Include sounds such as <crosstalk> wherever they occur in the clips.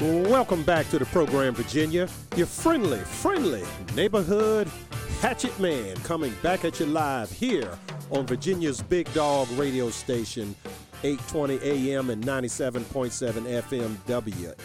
Welcome back to the program, Virginia. Your friendly, friendly neighborhood hatchet man coming back at you live here on Virginia's Big Dog radio station, 820 AM and 97.7 FM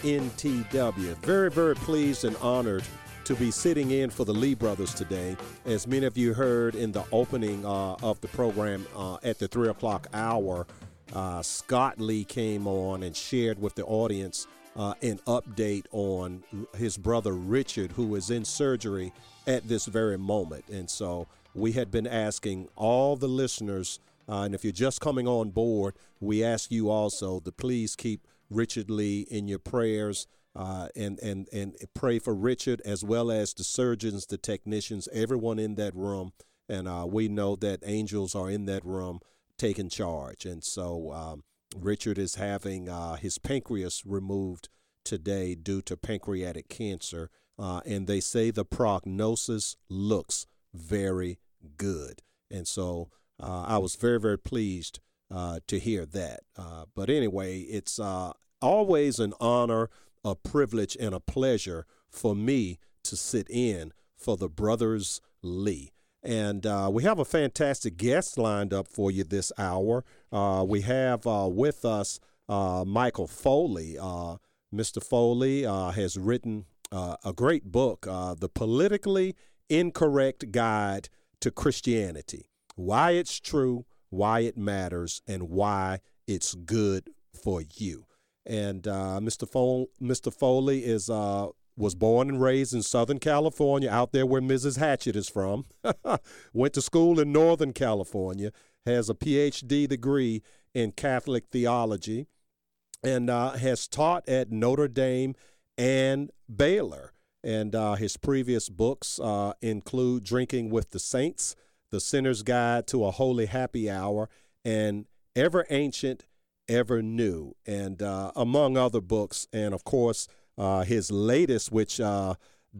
WNTW. Very, very pleased and honored to be sitting in for the Lee brothers today. As many of you heard in the opening uh, of the program uh, at the 3 o'clock hour, uh, Scott Lee came on and shared with the audience uh, an update on his brother Richard, who is in surgery at this very moment. And so we had been asking all the listeners, uh, and if you're just coming on board, we ask you also to please keep Richard Lee in your prayers. Uh, and and and pray for Richard as well as the surgeons, the technicians, everyone in that room. And uh, we know that angels are in that room taking charge. And so um, Richard is having uh, his pancreas removed today due to pancreatic cancer, uh, and they say the prognosis looks very good. And so uh, I was very, very pleased uh, to hear that. Uh, but anyway, it's uh, always an honor, a privilege, and a pleasure for me to sit in for the Brothers Lee. And uh, we have a fantastic guest lined up for you this hour. Uh, we have uh, with us uh, Michael Foley. Uh, Mr. Foley uh, has written a great book, The Politically Incorrect Guide to Christianity Why It's True, Why It Matters, and Why It's Good for You. And Mr. Fo- Mr. Foley is was born and raised in Southern California, out there where Mrs. Hatchett is from. <laughs> Went to school in Northern California, has a PhD degree in Catholic theology, and uh, has taught at Notre Dame and Baylor. And uh, his previous books uh, include Drinking with the Saints, The Sinner's Guide to a Holy Happy Hour, and Ever Ancient, Ever New, and uh, among other books. And of course, uh, his latest, which uh,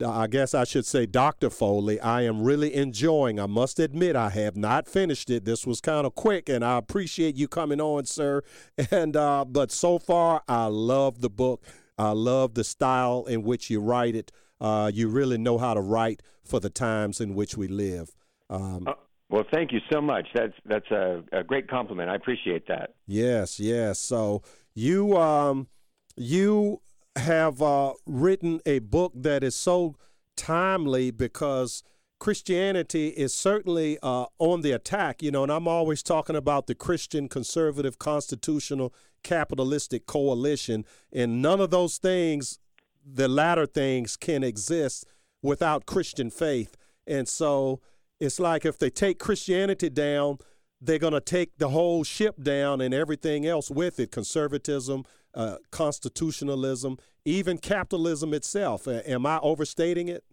I guess I should say, Dr. Foley, I am really enjoying. I must admit, I have not finished it. This was kind of quick, and I appreciate you coming on, sir. <laughs> And uh, but so far, I love the book. I love the style in which you write it. Uh, you really know how to write for the times in which we live. Um, uh, well, thank you so much. That's that's a, a, great compliment. I appreciate that. Yes, yes. So you um, you have uh, written a book that is so timely because Christianity is certainly uh, on the attack, you know, and I'm always talking about the Christian conservative constitutional capitalistic coalition, and none of those things, the latter things, can exist without Christian faith. And so it's like if they take Christianity down, they're going to take the whole ship down and everything else with it conservatism, uh, constitutionalism, even capitalism itself. Uh, am I overstating it?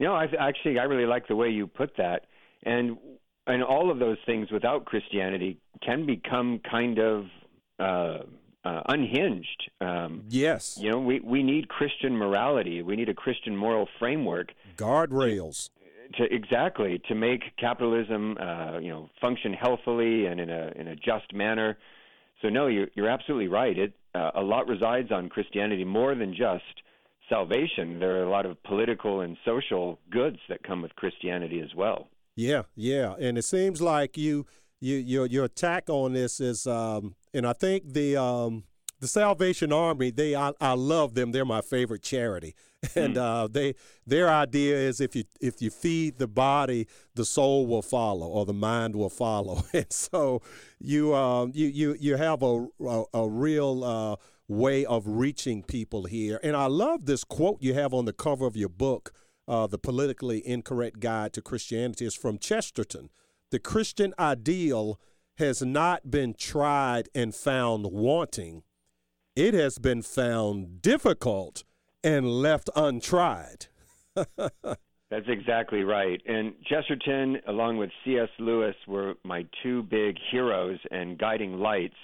No, I actually I really like the way you put that, and and all of those things without Christianity can become kind of uh, uh, unhinged. Um, yes, you know we we need Christian morality. We need a Christian moral framework. Guardrails. To, exactly to make capitalism, uh, you know, function healthily and in a in a just manner. So no, you're you're absolutely right. It uh, a lot resides on Christianity more than just salvation. There are a lot of political and social goods that come with Christianity as well. Yeah, yeah, and it seems like you, you your your attack on this is, um, and I think the um, the Salvation Army, they I, I love them. They're my favorite charity, <laughs> and mm. uh, they their idea is if you if you feed the body, the soul will follow or the mind will follow. <laughs> And so you um, you you you have a a, a real uh, way of reaching people here. And I love this quote you have on the cover of your book, uh, "The Politically Incorrect Guide to Christianity." is from Chesterton. The Christian ideal has not been tried and found wanting it has been found difficult and left untried. <laughs> That's exactly right. And Chesterton, along with C.S. Lewis, were my two big heroes and guiding lights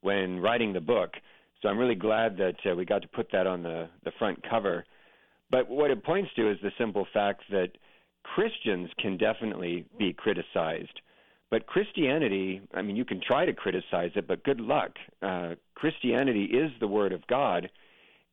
when writing the book. So I'm really glad that uh, we got to put that on the, the front cover. But what it points to is the simple fact that Christians can definitely be criticized. But Christianity, I mean, you can try to criticize it, but good luck. Uh, Christianity is the Word of God,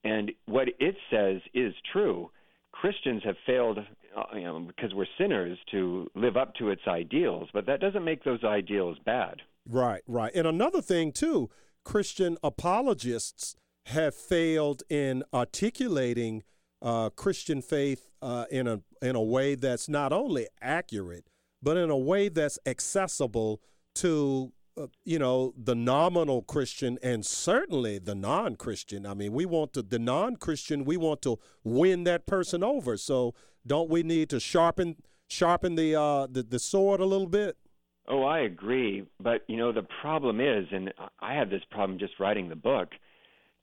And what it says is true. Christians have failed uh, you know, because we're sinners to live up to its ideals, but that doesn't make those ideals bad. Right, right. And another thing, too, Christian apologists have failed in articulating uh, Christian faith uh, in a in a way that's not only accurate, but in a way that's accessible to uh, you know the nominal Christian and certainly the non-Christian. I mean, we want to the non-Christian. We want to win that person over. So don't we need to sharpen sharpen the uh, the, the sword a little bit? Oh, I agree. But you know the problem is, and I had this problem just writing the book.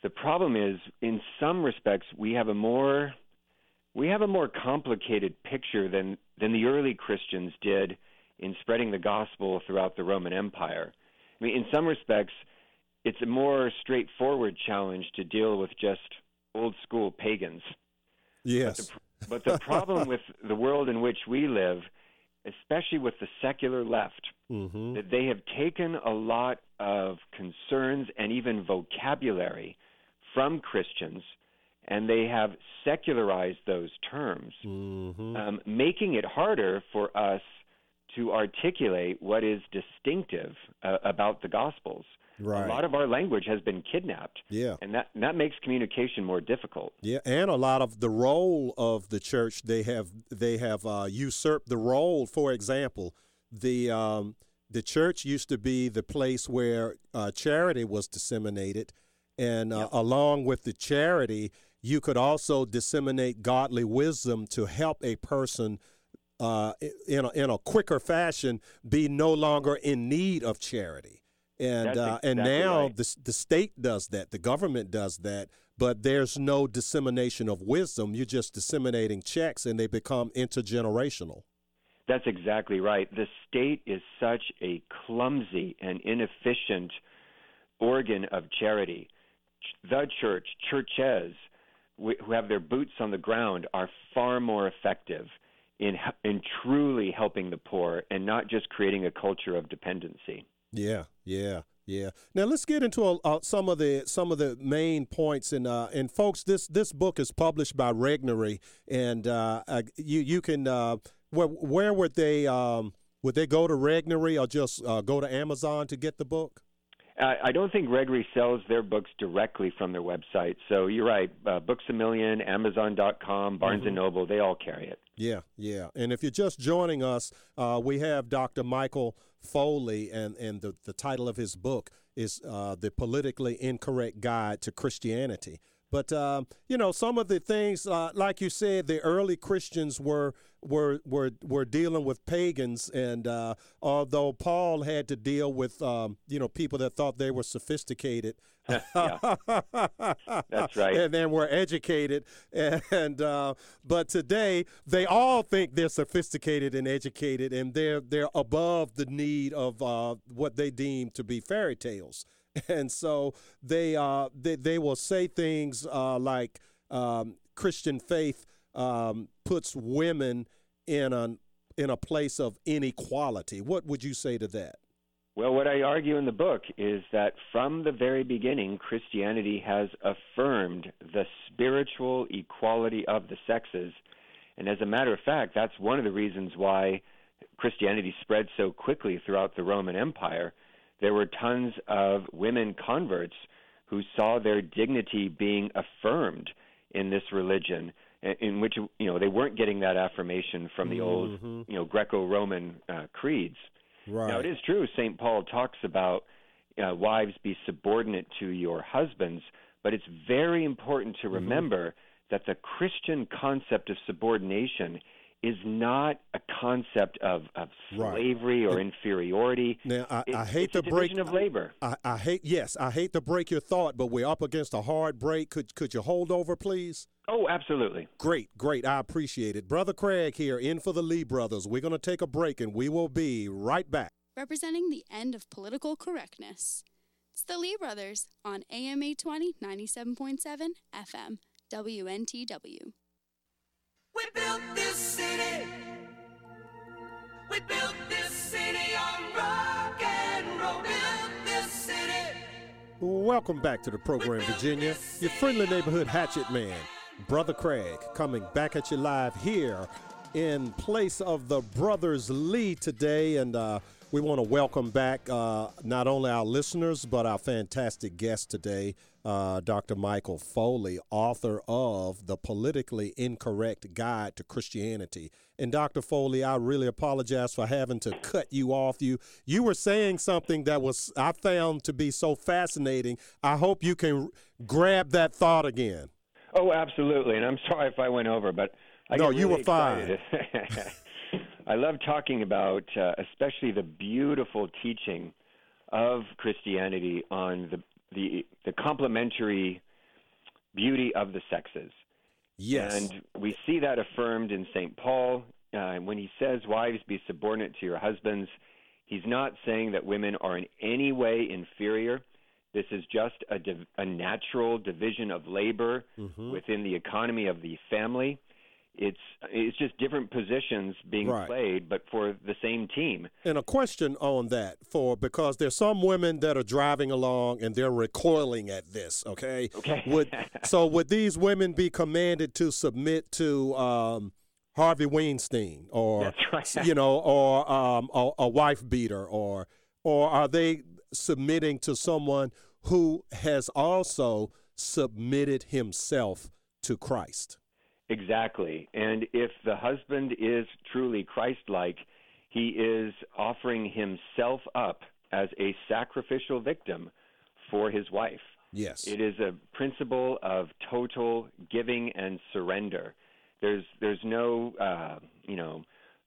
The problem is, in some respects, we have a more we have a more complicated picture than than the early Christians did in spreading the gospel throughout the Roman Empire. I mean, in some respects, it's a more straightforward challenge to deal with just old school pagans. Yes. But the, but the problem with the world in which we live, especially with the secular left, mm-hmm. that they have taken a lot of concerns and even vocabulary from Christians and they have secularized those terms, mm-hmm. um, making it harder for us to articulate what is distinctive uh, about the Gospels. Right. A lot of our language has been kidnapped. Yeah. And that, that makes communication more difficult. Yeah, and a lot of the role of the church they have they have uh, usurped the role. For example, the um, the church used to be the place where uh, charity was disseminated, and uh, along with the charity, you could also disseminate godly wisdom to help a person uh, in, a, in a quicker fashion be no longer in need of charity. And uh, exactly and now right. the the state does that, the government does that, but there's no dissemination of wisdom. You're just disseminating checks, and they become intergenerational. That's exactly right. The state is such a clumsy and inefficient organ of charity. The church, churches, who have their boots on the ground are far more effective in in truly helping the poor and not just creating a culture of dependency. Yeah, yeah, yeah. Now let's get into a, uh, some of the some of the main points and uh, and folks, this this book is published by Regnery, and uh, you you can uh, where where would they um, would they go to Regnery or just uh, go to Amazon to get the book? I don't think Regnery sells their books directly from their website. So you're right. Uh, books a Million, Amazon.com, Barnes mm-hmm. and Noble, they all carry it. Yeah, yeah. And if you're just joining us, uh, we have Dr. Michael Foley, and, and the, the title of his book is uh, The Politically Incorrect Guide to Christianity. But um, you know, some of the things, uh, like you said, the early Christians were were were were dealing with pagans, and uh, although Paul had to deal with um, you know people that thought they were sophisticated, <laughs> that's right, and then were educated, and uh, but today they all think they're sophisticated and educated, and they're they're above the need of uh, what they deem to be fairy tales. <laughs> and so they uh they, they will say things uh, like um, Christian faith um, puts women in a in a place of inequality. What would you say to that? Well, what I argue in the book is that from the very beginning, Christianity has affirmed the spiritual equality of the sexes. And as a matter of fact, that's one of the reasons why Christianity spread so quickly throughout the Roman Empire there were tons of women converts who saw their dignity being affirmed in this religion in which you know they weren't getting that affirmation from the mm-hmm. old you know Greco-Roman uh, creeds. Right. Now it is true. Saint Paul talks about uh, wives be subordinate to your husbands, but it's very important to mm-hmm. remember mm-hmm. that the Christian concept of subordination is not a concept of, of slavery right. or inferiority. Now, I, it, I hate to break of labor. I, I, hate yes, I hate to break your thought, but we're up against a hard break. Could could you hold over, please? Oh, absolutely. Great, great. I appreciate it. Brother Craig here, in for the Lee brothers. We're going to take a break, and we will be right back. Representing the end of political correctness. It's the Lee brothers on AM 820 97.7 FM WNTW. Welcome back to the program, Virginia. Your friendly neighborhood hatchet man, Brother Craig, coming back at you live here in place of the Brothers Lee today. And uh, we want to welcome back uh, not only our listeners, but our fantastic guest today, uh, Dr. Michael Foley, author of The Politically Incorrect Guide to Christianity. And Dr. Foley, I really apologize for having to cut you off. You you were saying something that was I found to be so fascinating. I hope you can grab that thought again. Oh, absolutely. And I'm sorry if I went over, but I no, you really were fine. <laughs> I love talking about, uh, especially the beautiful teaching of Christianity on the the the complementary beauty of the sexes. Yes. And we see that affirmed in St. Paul uh, when he says, Wives, be subordinate to your husbands. He's not saying that women are in any way inferior. This is just a, div- a natural division of labor Mhm. within the economy of the family. It's it's just different positions being Right. played, but for the same team. And a question on that for because there's some women that are driving along and they're recoiling at this. Okay. Okay. Would <laughs> so would these women be commanded to submit to um, Harvey Weinstein or right. you know or um, a, a wife beater or or are they submitting to someone who has also submitted himself to Christ? Exactly. And if the husband is truly Christ like, he is offering himself up as a sacrificial victim for his wife. Yes. It is a principle of total giving and surrender. There's there's no uh, you know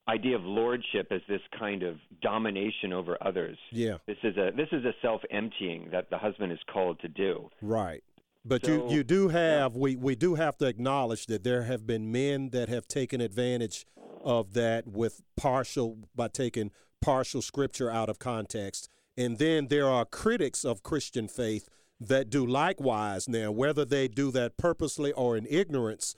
idea of lordship as this kind of domination over others. yeah. This is a this is a self emptying that the husband is called to do. Right. But So- you, you do have we, we do have to acknowledge that there have been men that have taken advantage of that with partial by taking partial scripture out of context. And then there are critics of Christian faith that do likewise. Now, whether they do that purposely or in ignorance,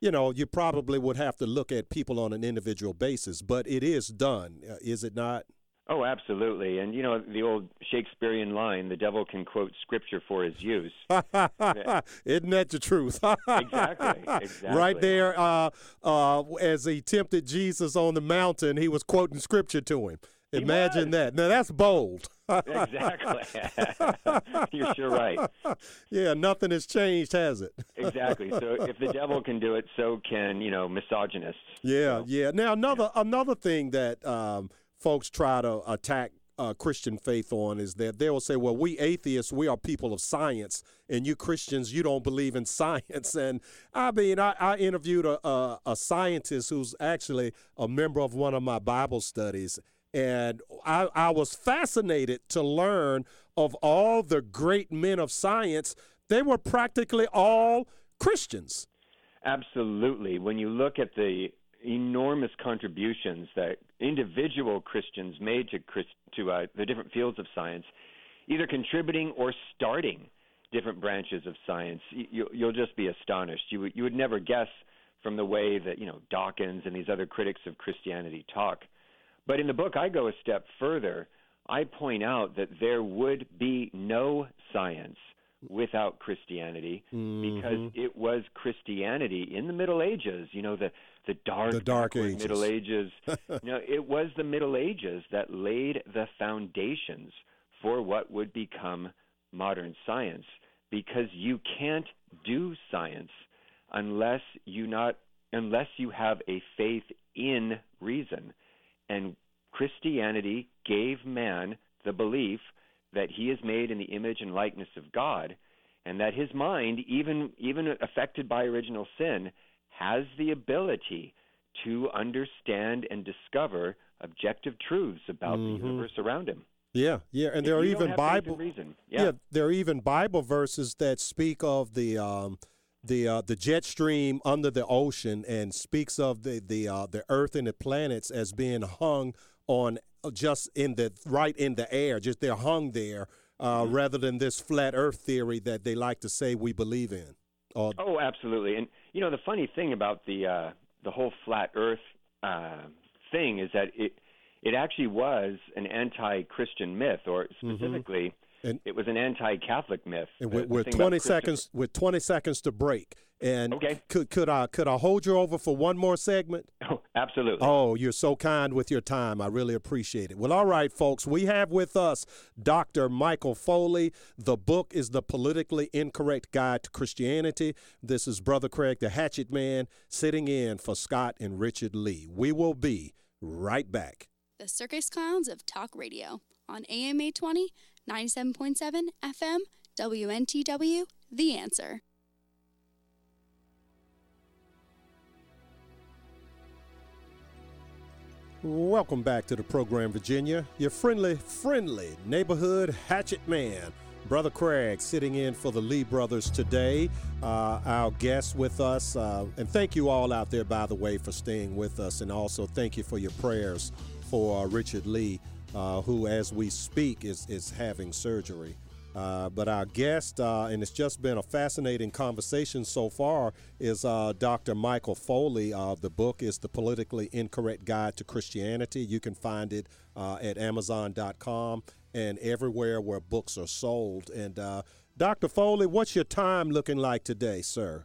you know, you probably would have to look at people on an individual basis, but it is done, uh, is it not? Oh, absolutely. And you know the old Shakespearean line, the devil can quote scripture for his use. <laughs> Isn't that the truth? Exactly, <laughs> exactly. Right there, uh, uh, as he tempted Jesus on the mountain, he was quoting scripture to him. He Imagine was. that. Now that's bold. <laughs> exactly. You're sure right. yeah, nothing has changed, has it? Exactly. So if the devil can do it, so can, you know, misogynists. Yeah, So- yeah. Now another another thing that um, folks try to attack uh, Christian faith on is that they will say, "Well, we atheists, we are people of science, and you Christians, you don't believe in <laughs> science." And I mean, I, I interviewed a, a a scientist who's actually a member of one of my Bible studies, and I, I was fascinated to learn of all the great men of science. They were practically all Christians. Absolutely. When you look at the enormous contributions that individual Christians made to Chris, to uh, the different fields of science, either contributing or starting different branches of science, you, you'll just be astonished. You would, you would never guess from the way that you know Dawkins and these other critics of Christianity talk. But in the book, I go a step further. I point out that there would be no science without Christianity because Mm-hmm. it was Christianity in the Middle Ages, you know, the the dark, The Dark Ages. Middle Ages. <laughs> you know, it was the Middle Ages that laid the foundations for what would become modern science because you can't do science unless you not unless you have a faith in reason. And Christianity gave man the belief that he is made in the image and likeness of God and that his mind even even affected by original sin has the ability to understand and discover objective truths about Mhm. the universe around him. Yeah, yeah, and If there are even have faith in Bible. reason. Yeah. Yeah. there are even Bible verses that speak of the um, the uh, the jet stream under the ocean and speaks of the the uh, the Earth and the planets as being hung on uh, just in the right in the air, just they're hung there, uh, Mm-hmm. rather than this flat Earth theory that they like to say we believe in. Or Oh, absolutely. And you know, the funny thing about the uh, the whole flat Earth uh, thing is that it it actually was an anti-Christian myth, or specifically, And, it was an anti-Catholic myth. And with, with 20 seconds, with 20 seconds to break, and okay. could could I could I hold you over for one more segment? <laughs> Oh, absolutely. Oh, you're so kind with your time. I really appreciate it. Well, all right, folks, we have with us Dr. Michael Foley. The book is The Politically Incorrect Guide to Christianity. This is Brother Craig, the Hatchet Man, sitting in for Scott and Richard Lee. We will be right back. The Circus Clowns of Talk Radio on AM 820, 97.7 FM, WNTW, The Answer. Welcome back to the program, Virginia. Your friendly, friendly neighborhood hatchet man, Brother Craig, sitting in for the Lee brothers today. Uh, our guest with us, uh, and thank you all out there, by the way, for staying with us, and also thank you for your prayers for uh, Richard Lee, uh, who, as we speak, is is having surgery. Uh, but our guest, uh, and it's just been a fascinating conversation so far, is uh, Dr. Michael Foley. Uh, the book is The Politically Incorrect Guide to Christianity. You can find it uh, at Amazon.com and everywhere where books are sold. And uh, Dr. Foley, what's your time looking like today, sir?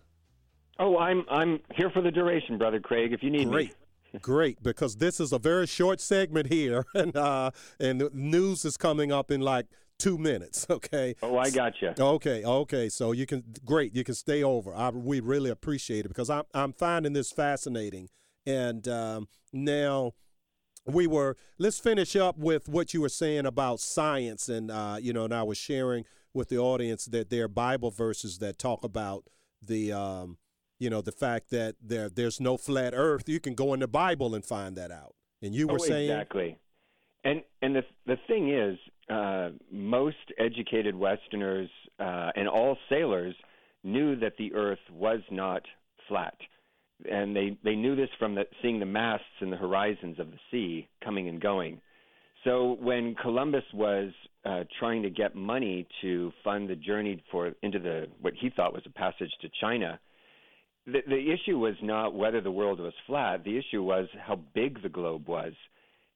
Oh, I'm I'm here for the duration, brother Craig. If you need Great. me. Great, because this is a very short segment here, <laughs> and uh, and the news is coming up in like two minutes. Okay. Oh, I got you. Okay. Okay. So you can great. You can stay over. I, we really appreciate it because I'm I'm finding this fascinating. And um, now we were. Let's finish up with what you were saying about science, and uh, you know, and I was sharing with the audience that there are Bible verses that talk about the. Um, you know the fact that there there's no flat earth you can go in the bible and find that out and you were oh, saying exactly and and the the thing is uh, most educated Westerners uh, and all sailors knew that the Earth was not flat, and they they knew this from the, seeing the masts and the horizons of the sea coming and going. So when Columbus was uh, trying to get money to fund the journey for into the what he thought was a passage to China, the, the issue was not whether the world was flat. The issue was how big the globe was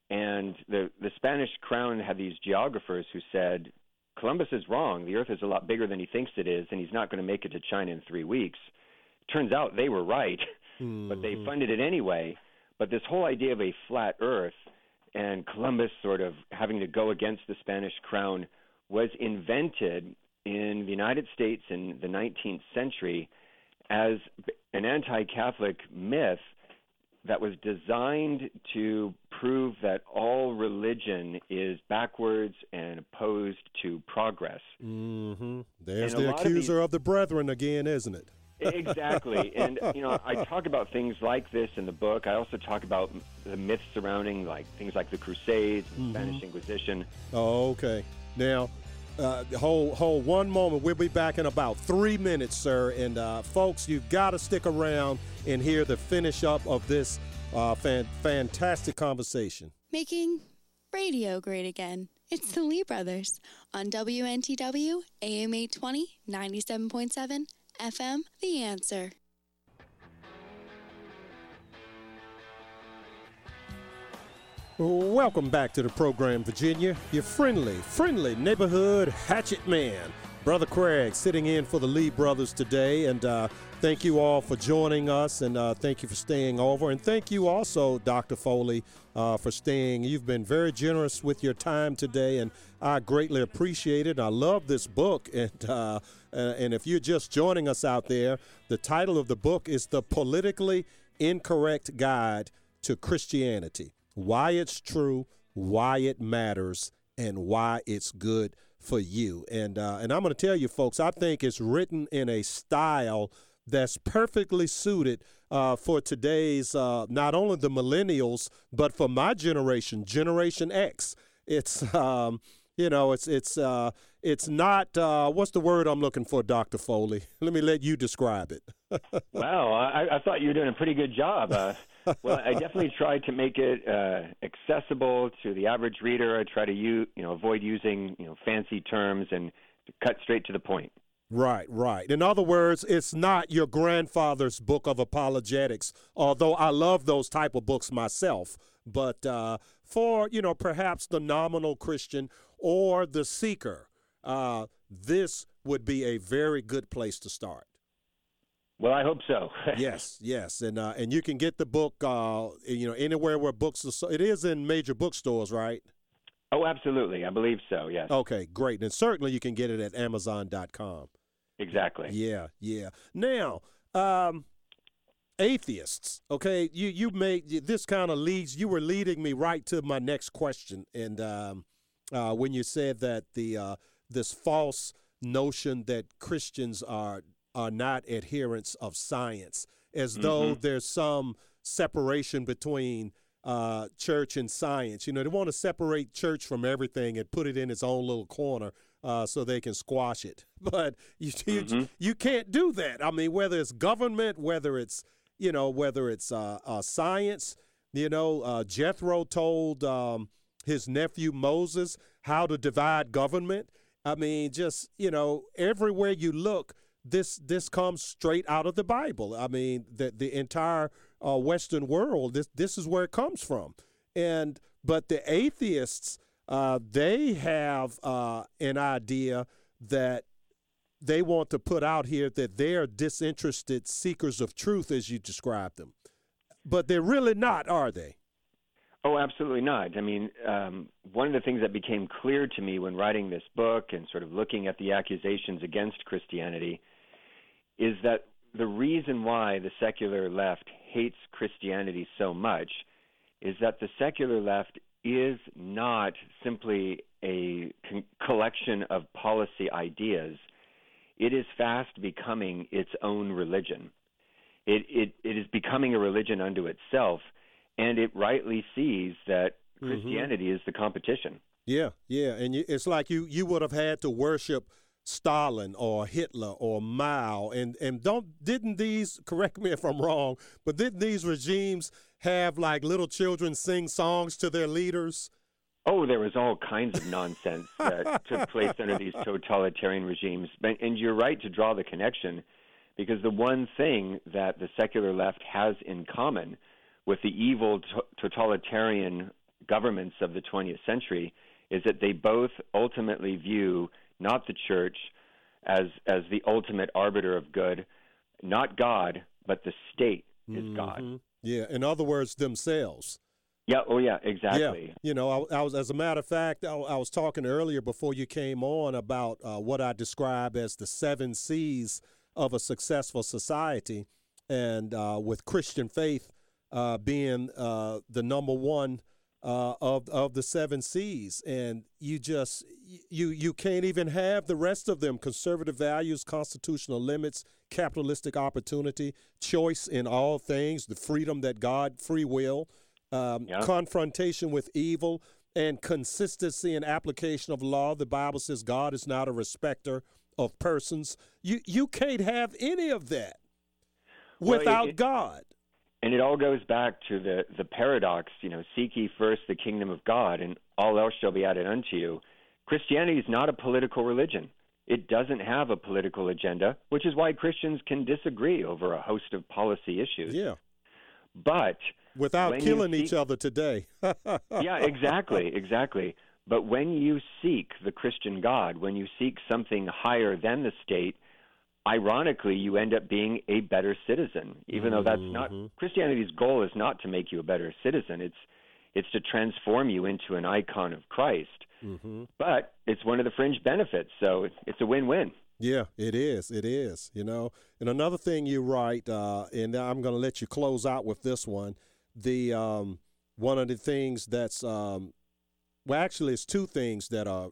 and the the Spanish crown had these geographers who said Columbus is wrong. The Earth is a lot bigger than he thinks it is, and he's not going to make it to China in three weeks. Turns out they were right, mm-hmm. <laughs> but they mm-hmm. funded it anyway. But this whole idea of a flat Earth and Columbus sort of having to go against the Spanish crown was invented in the United States in the 19th century as an anti-Catholic myth that was designed to prove that all religion is backwards and opposed to progress. Mm-hmm. There's and the accuser of, these, of, the brethren again, isn't it? <laughs> exactly. And, you know, I talk about things like this in the book. I also talk about the myths surrounding, like, things like the Crusades, the mm-hmm. Spanish Inquisition. Oh, okay. Now, uh, hold, hold one moment. We'll be back in about three minutes, sir. And uh, folks, you've got to stick around and hear the finish up of this uh, fan- fantastic conversation. Making radio great again. It's the Lee Brothers on WNTW AM 820 97.7 FM. The answer. Welcome back to the program, Virginia. Your friendly, friendly neighborhood hatchet man, Brother Craig, sitting in for the Lee brothers today. And uh, thank you all for joining us, and uh, thank you for staying over. And thank you also, Dr. Foley, uh, for staying. You've been very generous with your time today, and I greatly appreciate it. I love this book, <laughs> and uh, and if you're just joining us out there, the title of the book is "The Politically Incorrect Guide to Christianity." Why it's true, why it matters, and why it's good for you. And uh, and I'm going to tell you, folks, I think it's written in a style that's perfectly suited uh, for today's uh, not only the millennials but for my generation, Generation X. It's um, you know, it's it's uh, it's not uh, what's the word I'm looking for, Doctor Foley. <laughs> Let me let you describe it. <laughs> wow, I, I, thought you were doing a pretty good job. Uh, well, I definitely tried to make it uh, accessible to the average reader. I try to you you know avoid using you know fancy terms and cut straight to the point. Right, right. In other words, it's not your grandfather's book of apologetics, although I love those type of books myself. But uh, for you know perhaps the nominal Christian or the seeker uh, this would be a very good place to start. Well, I hope so. <laughs> yes, yes, and uh, and you can get the book, uh, you know, anywhere where books are. So, it is in major bookstores, right? Oh, absolutely. I believe so. Yes. Okay, great, and certainly you can get it at Amazon.com. Exactly. Yeah, yeah. Now, um, atheists. Okay, you you made this kind of leads. You were leading me right to my next question, and um, uh, when you said that the uh, this false notion that Christians are are not adherents of science, as mm-hmm. though there's some separation between uh, church and science. You know, they want to separate church from everything and put it in its own little corner uh, so they can squash it. <laughs> But you mm-hmm. you, you can't do that. I mean, whether it's government, whether it's you know, whether it's uh, uh, science. You know, uh, Jethro told um, his nephew Moses how to divide government. I mean, just you know, everywhere you look, this this comes straight out of the Bible. I mean, the the entire uh, Western world, this this is where it comes from. And but the atheists, uh, they have uh, an idea that they want to put out here that they're disinterested seekers of truth, as you described them. But they're really not, are they? Oh, absolutely not. I mean, um, one of the things that became clear to me when writing this book and sort of looking at the accusations against Christianity is that the reason why the secular left hates Christianity so much is that the secular left is not simply a con- collection of policy ideas it is fast becoming its own religion. It, it, it is becoming a religion unto itself, and it rightly sees that mm-hmm. Christianity mm-hmm. is the competition. Yeah, yeah, and it's like you you would have had to worship Stalin or Hitler or Mao, and and don't didn't these correct me if I'm wrong, but didn't these regimes have like little children sing songs to their leaders? Oh, there was all kinds of nonsense that took place under these totalitarian regimes. And you're right to draw the connection because the one thing that the secular left has in common with the evil totalitarian governments of the 20th century is that they both ultimately view not the church as as the ultimate arbiter of good, not God, but the state is mm-hmm. God. Yeah, in other words, themselves. Yeah. Oh, yeah. Exactly. Yeah. You know, I, I, was, as a matter of fact, I, I, was talking earlier before you came on about uh, what I describe as the seven C's of a successful society, and uh, with Christian faith uh, being uh, the number one uh, of of the seven C's, and you just you you can't even have the rest of them: conservative values, constitutional limits, capitalistic opportunity, choice in all things, the freedom that God, free will um, yeah. confrontation with evil, and consistency and application of law. The Bible says God is not a respecter of persons. You you can't have any of that without well, it, God. And it all goes back to the the paradox, you know, seek ye first the kingdom of God, and all else shall be added unto you. Christianity is not a political religion. It doesn't have a political agenda, which is why Christians can disagree over a host of policy issues. Yeah. But without killing seek, each other today. <laughs> yeah, exactly, exactly. But when you seek the Christian God, when you seek something higher than the state, ironically, you end up being a better citizen. Even mm-hmm. though that's not mm-hmm. Christianity's goal is not to make you a better citizen. It's it's to transform you into an icon of Christ. Mm-hmm. But it's one of the fringe benefits, so it's a win-win. Yeah, it is. It is. You know, and another thing you write, uh, and I'm going to let you close out with this one the um, one of the things that's um, well, actually, it's two things that are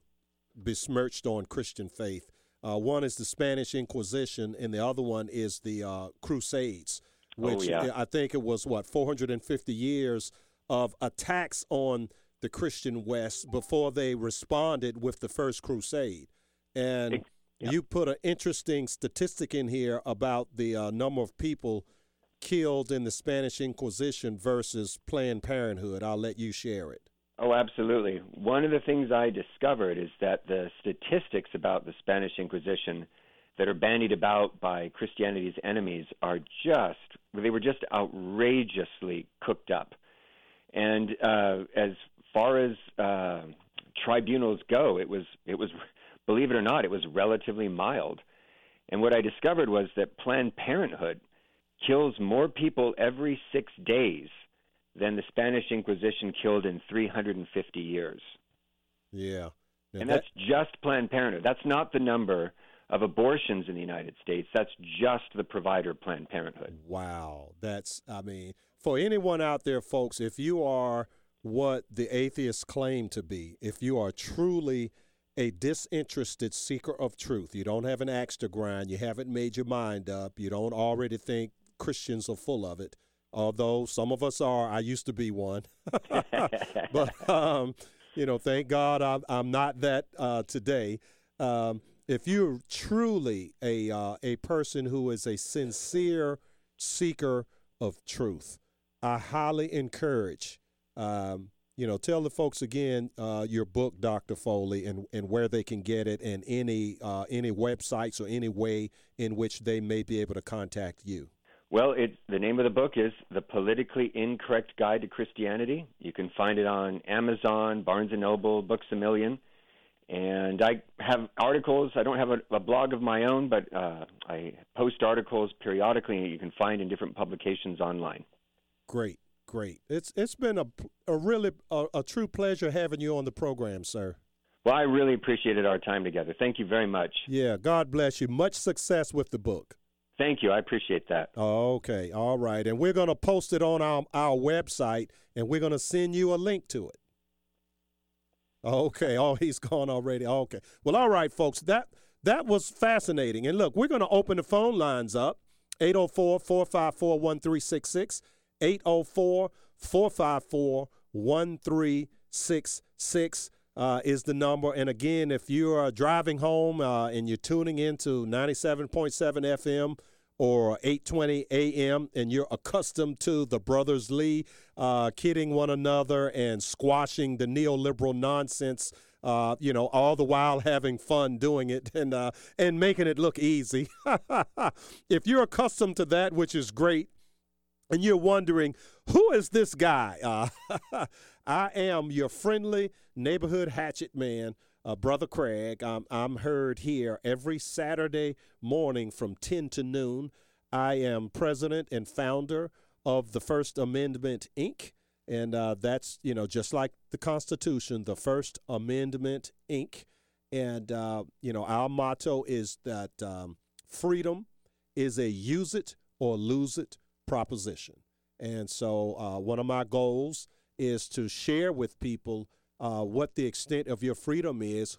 besmirched on Christian faith. Uh, one is the Spanish Inquisition, and the other one is the uh, Crusades, oh, which oh, yeah. I think it was what 450 years of attacks on the Christian West before they responded with the first crusade. And yeah. you put an interesting statistic in here about the uh, number of people killed in the Spanish Inquisition versus Planned Parenthood. I'll let you share it. Oh, absolutely. One of the things I discovered is that the statistics about the Spanish Inquisition that are bandied about by Christianity's enemies are just, they were just outrageously cooked up. And uh, as far as uh, tribunals go, it was, it was believe it or not, it was relatively mild. And what I discovered was that Planned Parenthood kills more people every six days than the Spanish Inquisition killed in 350 years. Yeah. And, and that, that's just Planned Parenthood. That's not the number of abortions in the United States. That's just the provider Planned Parenthood. Wow. That's, I mean, for anyone out there, folks, if you are what the atheists claim to be, if you are truly a disinterested seeker of truth, you don't have an axe to grind, you haven't made your mind up, you don't already think Christians are full of it, although some of us are. I used to be one. <laughs> but, um, you know, thank God I'm, I'm not that uh, today. Um, if you're truly a uh, a person who is a sincere seeker of truth, I highly encourage. Um, you know, tell the folks again uh, your book, Dr. Foley, and, and where they can get it, and any uh, any websites or any way in which they may be able to contact you. Well, it, the name of the book is The Politically Incorrect Guide to Christianity. You can find it on Amazon, Barnes & Noble, Books A Million. And I have articles. I don't have a, a blog of my own, but uh, I post articles periodically that you can find in different publications online. Great, great. It's it's been a, a really a, a true pleasure having you on the program, sir. Well, I really appreciated our time together. Thank you very much. Yeah, God bless you. Much success with the book. Thank you. I appreciate that. Okay. All right. And we're going to post it on our, our website and we're going to send you a link to it. Okay. <laughs> Oh, he's gone already. Okay. Well, all right, folks. That that was fascinating. And look, we're going to open the phone lines up 804 454 1366. 804 454 1366 uh, is the number. And again, if you are driving home uh, and you're tuning into 97.7 FM or 8:20 a.m. and you're accustomed to the brothers Lee uh, kidding one another and squashing the neoliberal nonsense. Uh, you know, all the while having fun doing it <laughs> and uh, and making it look easy. <laughs> if you're accustomed to that, which is great, and you're wondering who is this guy, <laughs> I am your friendly neighborhood hatchet man, uh, Brother Craig. I'm, I'm heard here every Saturday morning from 10 to noon. I am president and founder of the First Amendment, Inc., and uh, that's, you know, just like the Constitution, the First Amendment, Inc. And, uh, you know, our motto is that um, freedom is a use it or lose it proposition. And so, uh, one of my goals is to share with people uh, what the extent of your freedom is,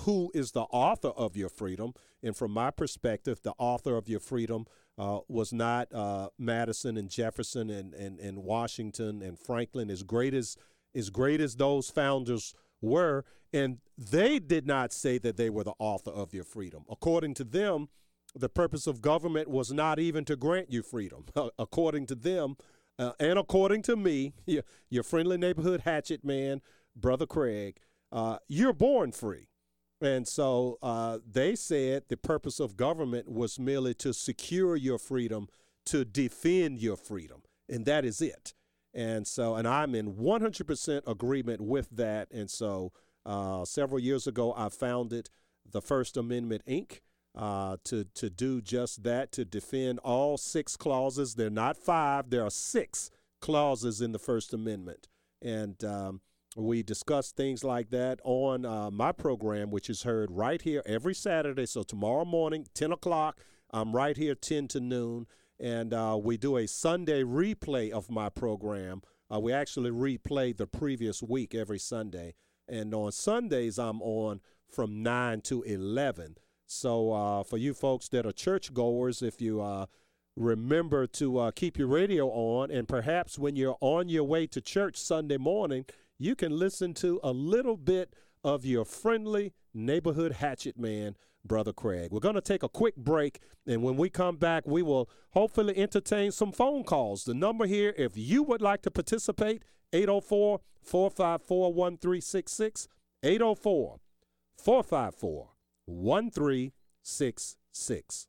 who is the author of your freedom. And from my perspective, the author of your freedom uh, was not uh, Madison and Jefferson and, and, and Washington and Franklin, as great as, as great as those founders were. And they did not say that they were the author of your freedom. According to them, the purpose of government was not even to grant you freedom. <laughs> according to them, uh, and according to me, <laughs> your, your, friendly neighborhood hatchet man, Brother Craig, uh, you're born free. And so uh, they said the purpose of government was merely to secure your freedom, to defend your freedom. And that is it. And so, and I'm in 100% agreement with that. And so, uh, several years ago, I founded the First Amendment, Inc uh, to to do just that to defend all six clauses. They're not five; there are six clauses in the First Amendment, and um, we discuss things like that on uh, my program, which is heard right here every Saturday. So tomorrow morning, ten o'clock, I'm right here, ten to noon, and uh, we do a Sunday replay of my program. Uh, we actually replay the previous week every Sunday, and on Sundays I'm on from nine to eleven. So uh, for you folks that are churchgoers, if you uh, remember to uh, keep your radio on, and perhaps when you're on your way to church Sunday morning, you can listen to a little bit of your friendly neighborhood hatchet man, Brother Craig. We're going to take a quick break, and when we come back, we will hopefully entertain some phone calls. The number here, if you would like to participate, 804 454 1366. 804 454 1366.